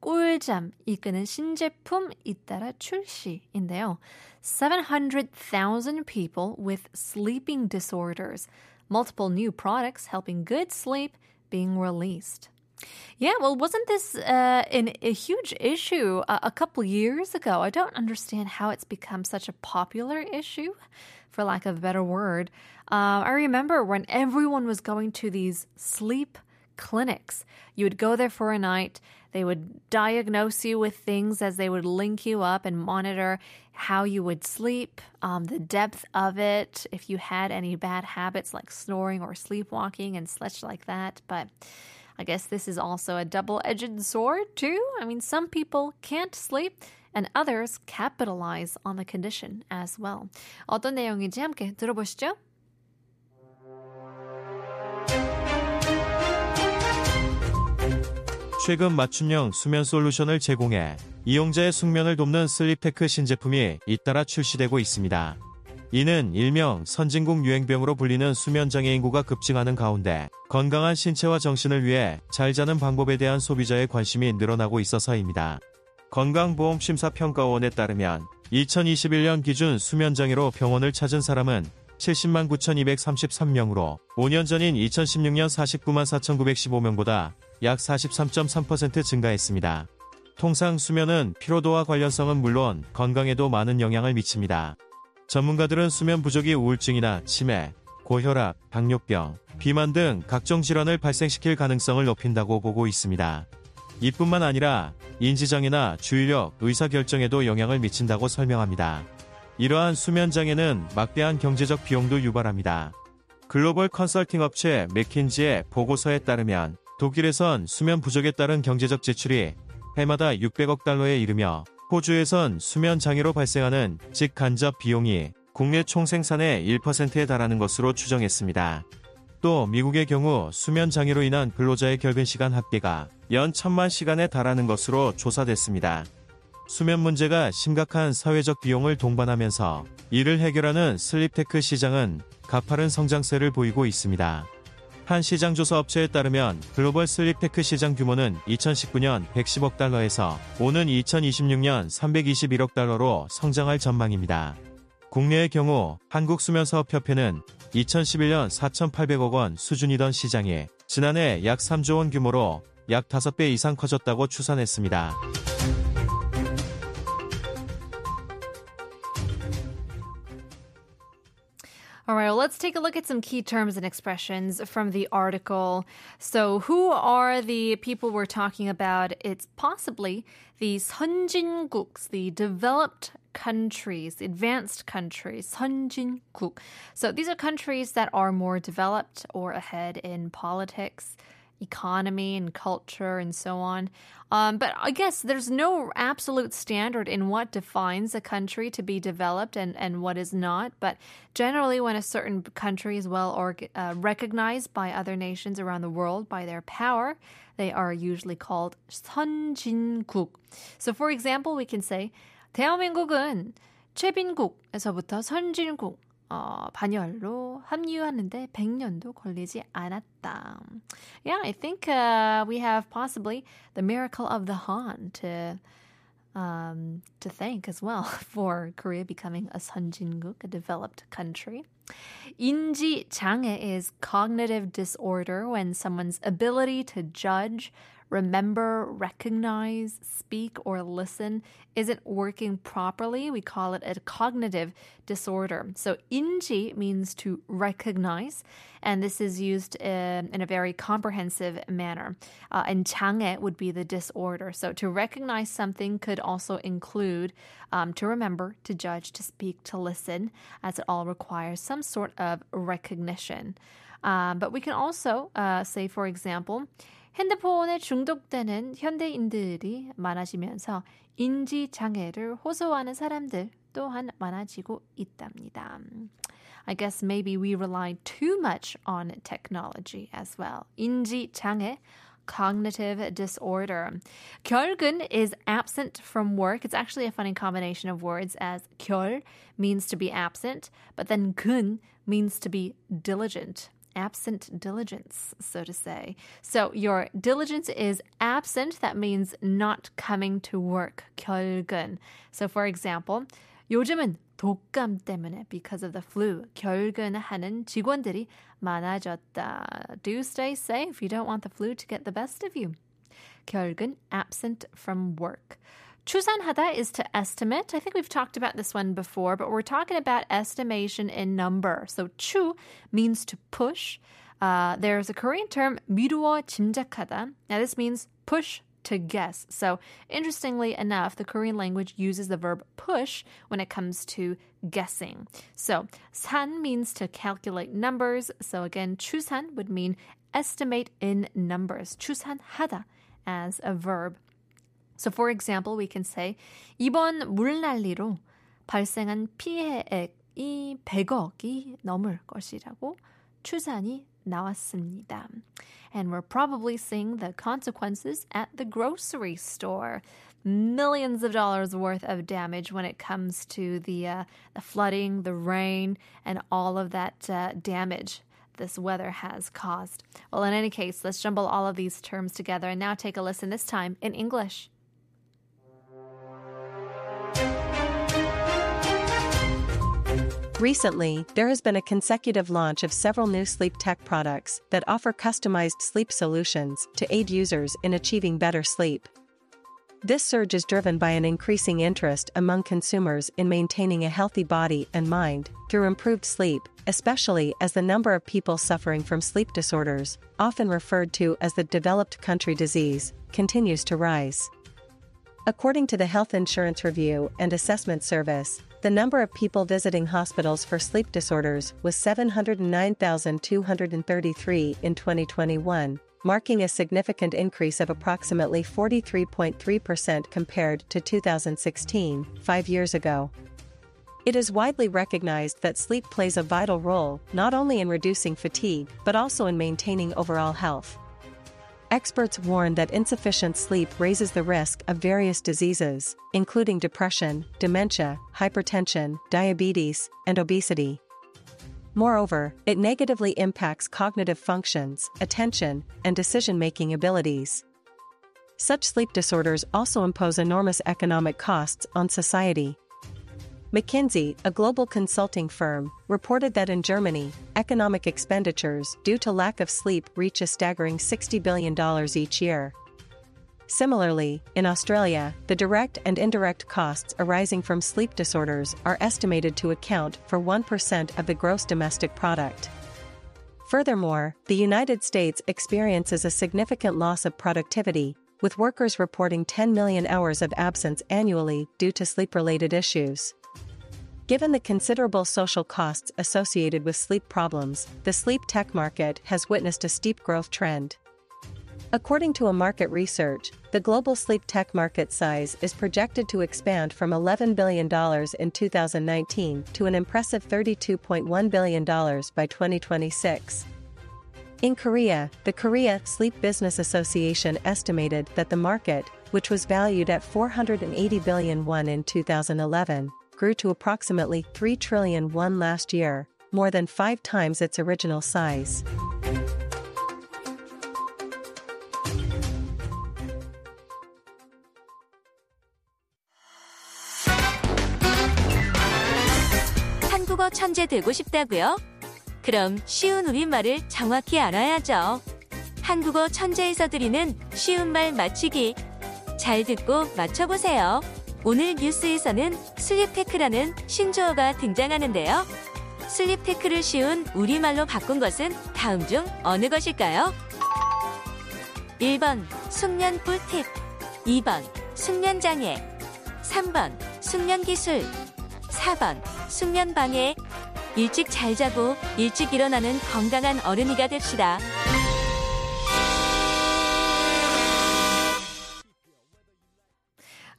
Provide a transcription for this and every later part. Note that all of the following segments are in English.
꿀잠 이끄는 신제품 잇따라 출시인데요. 700,000 people with sleeping disorders. Multiple new products helping good sleep being released. Yeah, well, wasn't this uh, an, a huge issue a, a couple years ago? I don't understand how it's become such a popular issue, for lack of a better word. Uh, I remember when everyone was going to these sleep clinics. You would go there for a night. They would diagnose you with things as they would link you up and monitor how you would sleep, um, the depth of it, if you had any bad habits like snoring or sleepwalking and such like that. But I guess this is also a double edged sword, too. I mean, some people can't sleep. And others capitalize on the condition as well. 어떤 내용인지 함께 들어보시죠. 최근 맞춤형 수면 솔루션을 제공해 이용자의 숙면을 돕는 슬립테크 신제품이 잇따라 출시되고 있습니다. 이는 일명 선진국 유행병으로 불리는 수면장애 인구가 급증하는 가운데 건강한 신체와 정신을 위해 잘 자는 방법에 대한 소비자의 관심이 늘어나고 있어서입니다. 건강보험심사평가원에 따르면 2021년 기준 수면장애로 병원을 찾은 사람은 70만 9,233명으로 5년 전인 2016년 49만 4,915명보다 약 43.3% 증가했습니다. 통상 수면은 피로도와 관련성은 물론 건강에도 많은 영향을 미칩니다. 전문가들은 수면 부족이 우울증이나 치매, 고혈압, 당뇨병, 비만 등 각종 질환을 발생시킬 가능성을 높인다고 보고 있습니다. 이뿐만 아니라 인지장애나 주의력, 의사결정에도 영향을 미친다고 설명합니다. 이러한 수면 장애는 막대한 경제적 비용도 유발합니다. 글로벌 컨설팅 업체 맥킨지의 보고서에 따르면 독일에선 수면 부족에 따른 경제적 지출이 해마다 600억 달러에 이르며 호주에선 수면 장애로 발생하는 직간접 비용이 국내 총생산의 1%에 달하는 것으로 추정했습니다. 또 미국의 경우 수면 장애로 인한 근로자의 결근 시간 합계가 연 천만 시간에 달하는 것으로 조사됐습니다. 수면 문제가 심각한 사회적 비용을 동반하면서 이를 해결하는 슬립테크 시장은 가파른 성장세를 보이고 있습니다. 한 시장 조사 업체에 따르면 글로벌 슬립테크 시장 규모는 2019년 110억 달러에서 오는 2026년 321억 달러로 성장할 전망입니다. 국내의 경우 한국수면사업협회는 2011년 4,800억 원 수준이던 시장이 지난해 약 3조 원 규모로 약 5배 이상 커졌다고 추산했습니다. All right, well, let's take a look at some key terms and expressions from the article. So, who are the people we're talking about? It's possibly the 선진국s, the developed countries, the advanced countries, 선진국. So, these are countries that are more developed or ahead in politics, economy, and culture, and so on. Um, but I guess there's no absolute standard in what defines a country to be developed and, and what is not. But generally, when a certain country is well org- uh, recognized by other nations around the world by their power, they are usually called 선진국. So, for example, we can say 대한민국은 최빈국에서부터 선진국 어, 반열로 합류하는데 100년도 걸리지 않았다. Yeah, I think uh, we have possibly the miracle of the Han to um, to thank as well for Korea becoming a 선진국, a developed country. 인지 장애 is cognitive disorder when someone's ability to judge, remember, recognize, speak, or listen isn't working properly, we call it a cognitive disorder. So, inji means to recognize, and this is used in, in a very comprehensive manner. Uh, and chang'e would be the disorder. So, to recognize something could also include um, to remember, to judge, to speak, to listen, as it all requires some sort of recognition. Uh, but we can also uh, say, for example, 핸드폰에 중독되는 현대인들이 많아지면서 인지 장애를 호소하는 사람들 또한 많아지고 있답니다. I guess maybe we rely too much on technology as well. 인지 장애, cognitive disorder. 결근 is absent from work. It's actually a funny combination of words as 결 means to be absent, but then 근 means to be diligent. Absent diligence, so to say. So your diligence is absent. That means not coming to work. 결근. So for example, 요즘은 독감 때문에 because of the flu 결근하는 직원들이 많아졌다. Do stay safe. You don't want the flu to get the best of you. 결근 absent from work. 추산하다 is to estimate. I think we've talked about this one before, but we're talking about estimation in number. So 추 means to push. Uh, there's a Korean term 미루어 짐작하다. Now this means push to guess. So, interestingly enough, the Korean language uses the verb push when it comes to guessing. So, 산 means to calculate numbers. So, again, 추산 would mean estimate in numbers. 추산하다 as a verb. So, for example, we can say 이번 물난리로 발생한 피해액이 100억이 넘을 것이라고 추산이 나왔습니다. And we're probably seeing the consequences at the grocery store. Millions of dollars worth of damage when it comes to the, uh, the flooding, the rain, and all of that uh, damage this weather has caused. Well, in any case, let's jumble all of these terms together and now take a listen, this time in English. Recently, there has been a consecutive launch of several new sleep tech products that offer customized sleep solutions to aid users in achieving better sleep. This surge is driven by an increasing interest among consumers in maintaining a healthy body and mind through improved sleep, especially as the number of people suffering from sleep disorders, often referred to as the developed country disease, continues to rise. According to the Health Insurance Review and Assessment Service, the number of people visiting hospitals for sleep disorders was 709,233 in 2021, marking a significant increase of approximately 43.3% compared to 2016, five years ago. It is widely recognized that sleep plays a vital role not only in reducing fatigue but also in maintaining overall health. Experts warn that insufficient sleep raises the risk of various diseases, including depression, dementia, hypertension, diabetes, and obesity. Moreover, it negatively impacts cognitive functions, attention, and decision making abilities. Such sleep disorders also impose enormous economic costs on society. McKinsey, a global consulting firm, reported that in Germany, economic expenditures due to lack of sleep reach a staggering $60 billion each year. Similarly, in Australia, the direct and indirect costs arising from sleep disorders are estimated to account for 1% of the gross domestic product. Furthermore, the United States experiences a significant loss of productivity, with workers reporting 10 million hours of absence annually due to sleep related issues. Given the considerable social costs associated with sleep problems, the sleep tech market has witnessed a steep growth trend. According to a market research, the global sleep tech market size is projected to expand from $11 billion in 2019 to an impressive $32.1 billion by 2026. In Korea, the Korea Sleep Business Association estimated that the market, which was valued at 480 billion won in 2011, grew to approximately 3 trillion won last year, more than five times its original size. 한국어 천재 되고 싶다고요? 그럼 쉬운 우리말을 정확히 알아야죠. 한국어 천재에서 드리는 쉬운 말 맞추기. 잘 듣고 맞춰보세요. 오늘 뉴스에서는 슬립테크라는 신조어가 등장하는데요. 슬립테크를 쉬운 우리말로 바꾼 것은 다음 중 어느 것일까요? 1번 숙면 꿀팁 2번 숙면 장애 3번 숙면 기술 4번 숙면 방해 일찍 잘 자고 일찍 일어나는 건강한 어른이가 됩시다.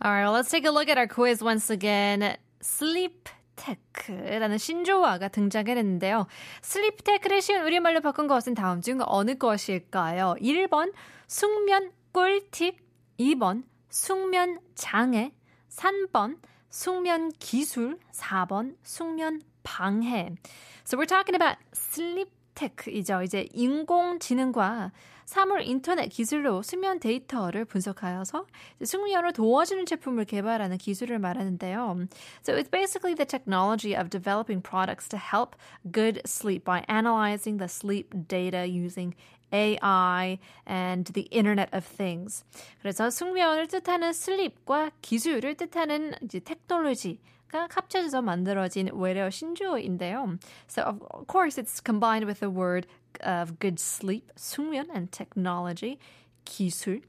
All right, well, let's take a look at our quiz once again. Sleep 테크라는 신조어가 등장했는데요. 슬립 테크를 쉬운 우리말로 바꾼 것은 다음 중 어느 것일까요? 1번 숙면 꿀팁, 2번 숙면 장애, 3번 숙면 기술, 4번 숙면 방해. So we're talking about sleep tech이죠. 이제 인공지능과 사물 인터넷 기술로 수면 데이터를 분석하여서 숙면을 도와주는 제품을 개발하는 기술을 말하는데요. So it's basically the technology of developing products to help good sleep by analyzing the sleep data using AI and the Internet of Things. 그래서 숙면을 뜻하는 슬립과 기술을 뜻하는 이제 테크놀로지 가 합쳐져서 만들어진 외래어 신조어인데요. So of course it's combined with the word of good sleep, 숙면 and technology, 기술.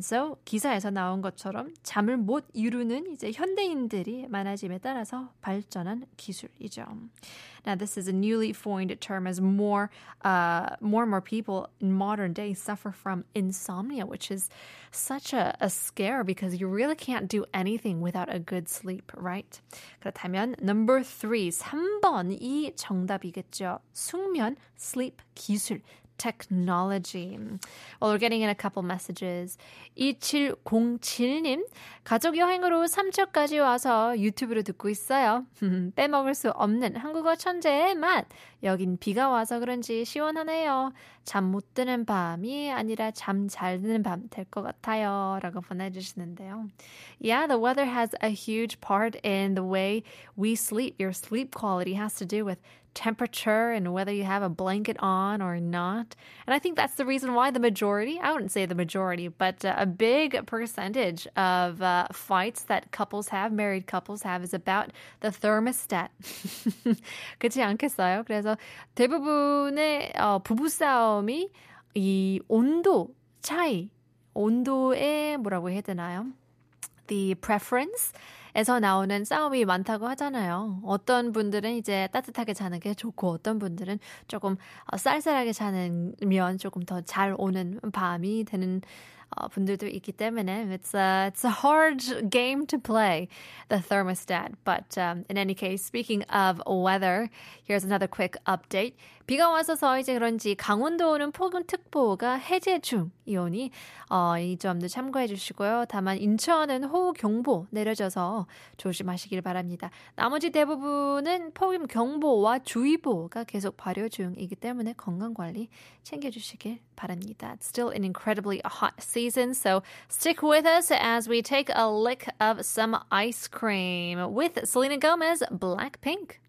So 기사에서 나온 것처럼 잠을 못 이루는 이제 현대인들이 많아짐에 따라서 발전한 기술이죠. Now this is a newly coined term as more uh, more and more people in modern day suffer from insomnia, which is such a, a scare because you really can't do anything without a good sleep, right? 그렇다면 number three, 3번이 정답이겠죠. 숙면, sleep 기술. Technology. Well, we're getting in a couple messages. 2707님, 가족 여행으로 삼척까지 와서 유튜브로 듣고 있어요. 빼먹을 수 없는 한국어 천재의 맛. 여긴 비가 와서 그런지 시원하네요. 잠 못 드는 밤이 아니라 잠 잘 드는 밤 될 것 같아요. 라고 보내주시는데요. Yeah, the weather has a huge part in the way we sleep. Your sleep quality has to do with temperature and whether you have a blanket on or not. And I think that's the reason why the majority, I wouldn't say the majority, but uh, a big percentage of uh, fights that couples have, married couples have, is about the thermostat. 그렇지 않겠어요? 그래서 대부분의 어, 부부싸움이 이 온도 차이, 온도의 뭐라고 해야 되나요? The preference 에서 나오는 싸움이 많다고 하잖아요. 어떤 분들은 이제 따뜻하게 자는 게 좋고 어떤 분들은 조금 쌀쌀하게 자면 조금 더 잘 오는 밤이 되는 어, 분들도 있기 때문에 it's a, it's a hard game to play, the thermostat. But um, in any case, speaking of weather, here's another quick update. 비가 와서서 이제 그런지 강원도는 폭염특보가 해제 중이오니 어, 이 점도 참고해 주시고요. 다만 인천은 호우경보 내려져서 조심하시길 바랍니다. 나머지 대부분은 폭염경보와 주의보가 계속 발효 중이기 때문에 건강관리 챙겨주시길 바랍니다. It's still an incredibly hot season, so stick with us as we take a lick of some ice cream with Selena Gomez, Blackpink.